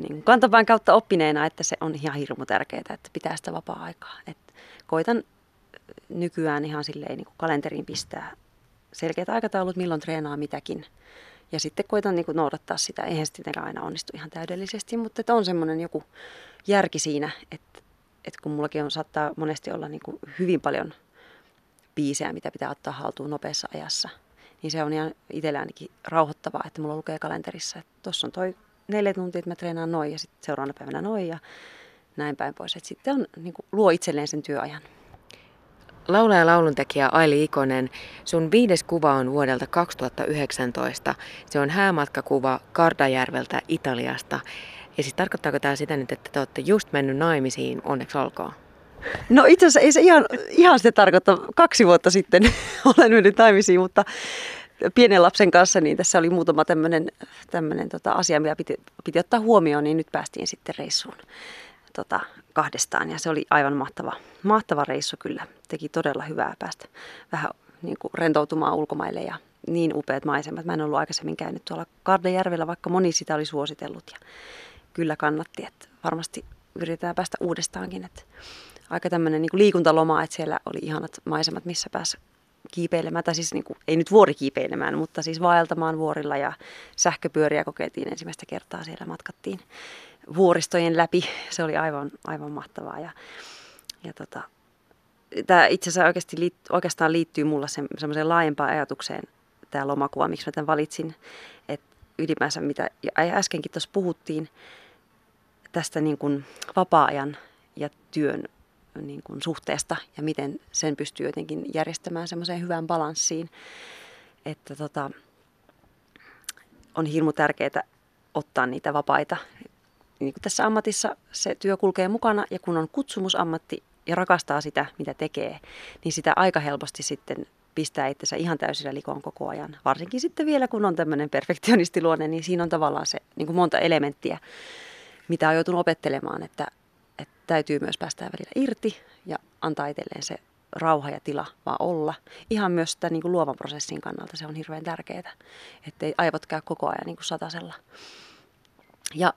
niin kantapään kautta oppineena, että se on ihan hirmu tärkeää, että pitää sitä vapaa-aikaa. Et koitan nykyään ihan silleen niin kuin kalenteriin pistää selkeät aikataulut, milloin treenaa mitäkin. Ja sitten koitan niin kuin noudattaa sitä. Eihän se aina onnistu ihan täydellisesti, mutta että on semmoinen joku järki siinä, että, että kun mullakin on, saattaa monesti olla niin kuin hyvin paljon biisejä, mitä pitää ottaa haltuun nopeassa ajassa, niin se on ihan itsellä ainakin rauhoittavaa, että mulla lukee kalenterissa, että tuossa on toi neljä tuntia, että mä treenaan noin ja sitten seuraavana päivänä noin ja näin päin pois. Et sitten on, niin kuin, luo itselleen sen työajan. Laulaja ja lauluntekijä Aili Ikonen, sun viides kuva on vuodelta 2019. Se on häämatkakuva Kardajärveltä Italiasta. Ja siis tarkoittaako tämä sitä nyt, että te olette just mennyt naimisiin, onneksi olkoon? No itse asiassa ei se ihan, ihan sitä tarkoita. Kaksi vuotta sitten *laughs* olen mennyt naimisiin, mutta pienen lapsen kanssa, niin tässä oli muutama tämmöinen, tämmöinen tota asia, mikä piti, piti ottaa huomioon, niin nyt päästiin sitten reissuun tota, kahdestaan. Ja se oli aivan mahtava, mahtava reissu kyllä. Teki todella hyvää päästä vähän niin kuin rentoutumaan ulkomaille ja niin upeat maisemat. Mä en ollut aikaisemmin käynyt tuolla Kardejärvellä, vaikka moni sitä oli suositellut. Ja kyllä kannatti, että varmasti yritetään päästä uudestaankin. Että aika tämmöinen niin liikuntaloma, että siellä oli ihanat maisemat, missä pääsi kiipeilemään, tai siis niin kuin, ei nyt vuorikiipeilemään, mutta siis vaeltamaan vuorilla ja sähköpyöriä kokeiltiin ensimmäistä kertaa siellä matkattiin vuoristojen läpi. Se oli aivan, aivan mahtavaa ja, ja tota, tämä itse asiassa oikeasti oikeastaan liittyy mulla se, semmoiseen laajempaan ajatukseen tämä lomakuva, miksi mä tämän valitsin, että ylipäänsä mitä äskenkin tuossa puhuttiin tästä niin kuin vapaa-ajan ja työn niin kuin suhteesta ja miten sen pystyy jotenkin järjestämään semmoiseen hyvään balanssiin. Että tota, on hirmu tärkeää ottaa niitä vapaita. Niin kuin tässä ammatissa se työ kulkee mukana ja kun on kutsumusammatti ja rakastaa sitä, mitä tekee, niin sitä aika helposti sitten pistää itsensä ihan täysillä likoon koko ajan. Varsinkin sitten vielä, kun on tämmöinen perfektionistiluonne, niin siinä on tavallaan se niin kuin monta elementtiä, mitä on joutunut opettelemaan, että täytyy myös päästä välillä irti ja antaa itselleen se rauha ja tila vaan olla. Ihan myös sitä niin kuin luovan prosessin kannalta se on hirveän tärkeää, ettei aivot käy koko ajan niin kuin satasella. Ja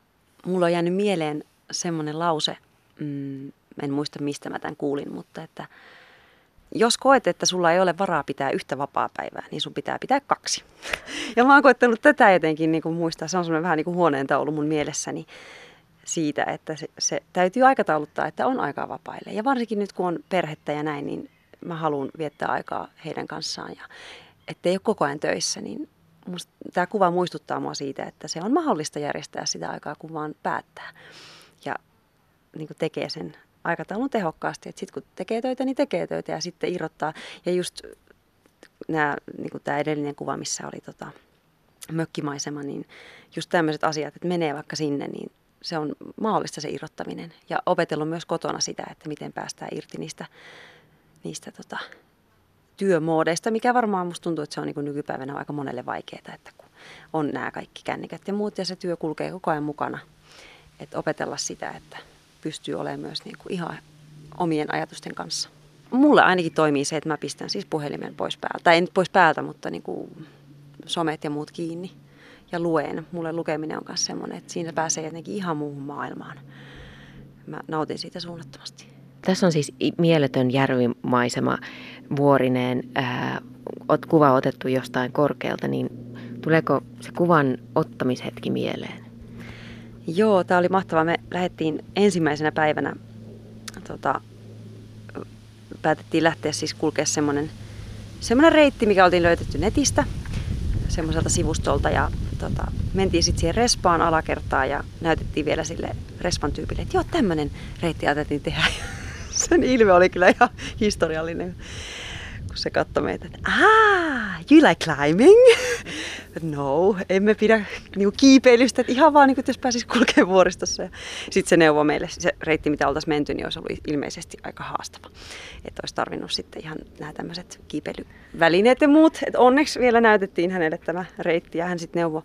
mulla on jäänyt mieleen semmoinen lause, mm, en muista mistä mä tämän kuulin, mutta että jos koet, että sulla ei ole varaa pitää yhtä vapaa-päivää, niin sun pitää pitää kaksi. *laughs* Ja mä oon koettanut tätä jotenkin niin kuin muistaa, se on semmoinen vähän niin kuin huoneentaulu mun mielessäni, siitä, että se, se täytyy aikatauluttaa, että on aikaa vapaille. Ja varsinkin nyt, kun on perhettä ja näin, niin mä haluan viettää aikaa heidän kanssaan. Ja ettei ole koko ajan töissä, niin tämä kuva muistuttaa mua siitä, että se on mahdollista järjestää sitä aikaa, kun vaan päättää. Ja niin kuin tekee sen aikataulun tehokkaasti. Että sitten kun tekee töitä, niin tekee töitä ja sitten irrottaa. Ja just nämä, niin kuin tämä edellinen kuva, missä oli tota, mökkimaisema, niin just tämmöiset asiat, että menee vaikka sinne, niin se on mahdollista se irrottaminen. Ja opetellut myös kotona sitä, että miten päästään irti niistä, niistä tota, työmoodeista, mikä varmaan musta tuntuu, että se on niin nykypäivänä aika monelle vaikeaa, että kun on nämä kaikki kännykät ja muut ja se työ kulkee koko ajan mukana. Että opetella sitä, että pystyy olemaan myös niin kuin ihan omien ajatusten kanssa. Mulle ainakin toimii se, että mä pistän siis puhelimen pois päältä. Tai en pois päältä, mutta niin kuin somet ja muut kiinni ja luen. Mulle lukeminen on myös semmoinen, että siinä pääsee jotenkin ihan muuhun maailmaan. Mä nautin siitä suunnattomasti. Tässä on siis mieletön järvimaisema vuorineen. Ää, kuva otettu jostain korkealta, niin tuleeko se kuvan ottamishetki mieleen? Joo, tämä oli mahtavaa. Me lähdettiin ensimmäisenä päivänä, tota, päätettiin lähteä siis kulkea semmoinen, semmoinen reitti, mikä oltiin löytetty netistä semmoiselta sivustolta ja tota, mentiin sitten siihen respaan alakertaan ja näytettiin vielä sille respan tyypille, että joo, tämmöinen reitti ajateltiin tehdä. *laughs* Sen ilme oli kyllä ihan historiallinen, kun se katsoi meitä, että ah, you like climbing? *laughs* no, emme pidä niinku kiipeilystä, että ihan vaan, niinku, että jos pääsisi kulkemaan vuoristossa. Sitten se neuvoi meille, se reitti mitä oltaisiin menty, niin olisi ollut ilmeisesti aika haastava. Että olisi tarvinnut sitten ihan nämä tämmöiset kiipeilyvälineet ja muut. Et onneksi vielä näytettiin hänelle tämä reitti ja hän sitten neuvoi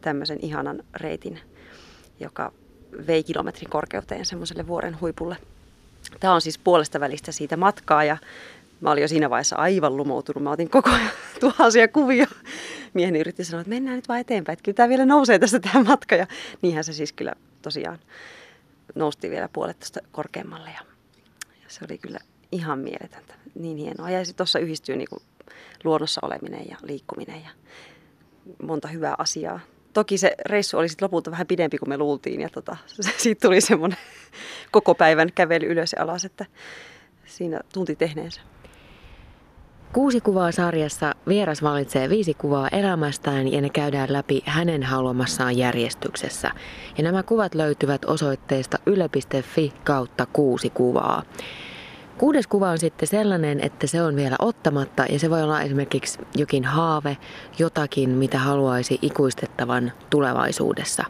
tämmöisen ihanan reitin, joka vei kilometrin korkeuteen semmoiselle vuoren huipulle. Tämä on siis puolesta välistä siitä matkaa ja mä olin jo siinä vaiheessa aivan lumoutunut. Mä otin koko ajan *laughs* tuhansia kuvia. Mieheni yritti sanoa, että mennään nyt vaan eteenpäin, että kyllä tämä vielä nousee tästä tämä matka. Ja niinhän se siis kyllä tosiaan nousti vielä puolet tästä korkeammalle. Ja, ja se oli kyllä ihan mieletöntä, niin hienoa. Ja tuossa yhdistyy niin kuin luonnossa oleminen ja liikkuminen ja monta hyvää asiaa. Toki se reissu oli sitten lopulta vähän pidempi kuin me luultiin ja tota, *laughs* siitä tuli semmoinen *laughs* koko päivän kävely ylös ja alas, että siinä tunti tehneensä. Kuusi kuvaa sarjassa vieras valitsee viisi kuvaa elämästään ja ne käydään läpi hänen haluamassaan järjestyksessä. Ja nämä kuvat löytyvät osoitteesta yle.fi kautta kuusi kuvaa. Kuudes kuva on sitten sellainen, että se on vielä ottamatta ja se voi olla esimerkiksi jokin haave, jotakin, mitä haluaisi ikuistettavan tulevaisuudessa.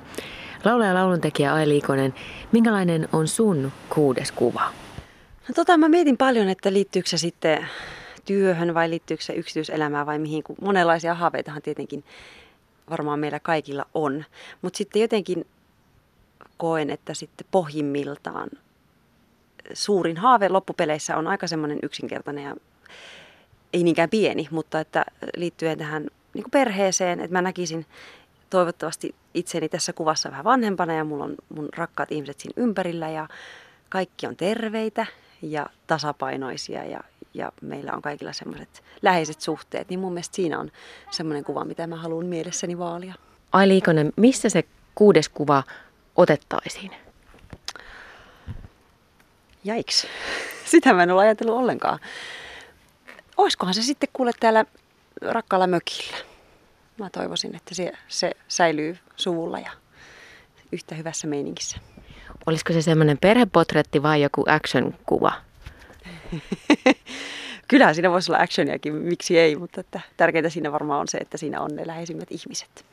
Laulaja ja lauluntekijä Aili Ikonen, minkälainen on sun kuudes kuva? No tota, mä mietin paljon, että liittyykö se sitten työhön vai liittyykö se yksityiselämään vai mihin, kun monenlaisia haaveitahan tietenkin varmaan meillä kaikilla on. Mutta sitten jotenkin koen, että sitten pohjimmiltaan suurin haave loppupeleissä on aika semmoinen yksinkertainen ja ei niinkään pieni, mutta että liittyen tähän niin kuin perheeseen, että mä näkisin toivottavasti itseni tässä kuvassa vähän vanhempana ja mulla on mun rakkaat ihmiset siinä ympärillä ja kaikki on terveitä ja tasapainoisia ja ja meillä on kaikilla semmoiset läheiset suhteet, niin mun mielestä siinä on semmoinen kuva, mitä mä haluan mielessäni vaalia. Aili Ikonen, missä se kuudes kuva otettaisiin? Jaiks. *laughs* Sitä mä en ole ajatellut ollenkaan. Oiskohan se sitten kuule täällä rakkaalla mökillä. Mä toivoisin, että se, se säilyy suvulla ja yhtä hyvässä meininkissä. Olisiko se semmoinen perhepotretti vai joku action-kuva? *laughs* Kyllähän siinä voisi olla actioniakin, miksi ei, mutta että tärkeintä siinä varmaan on se, että siinä on ne läheisimmät ihmiset.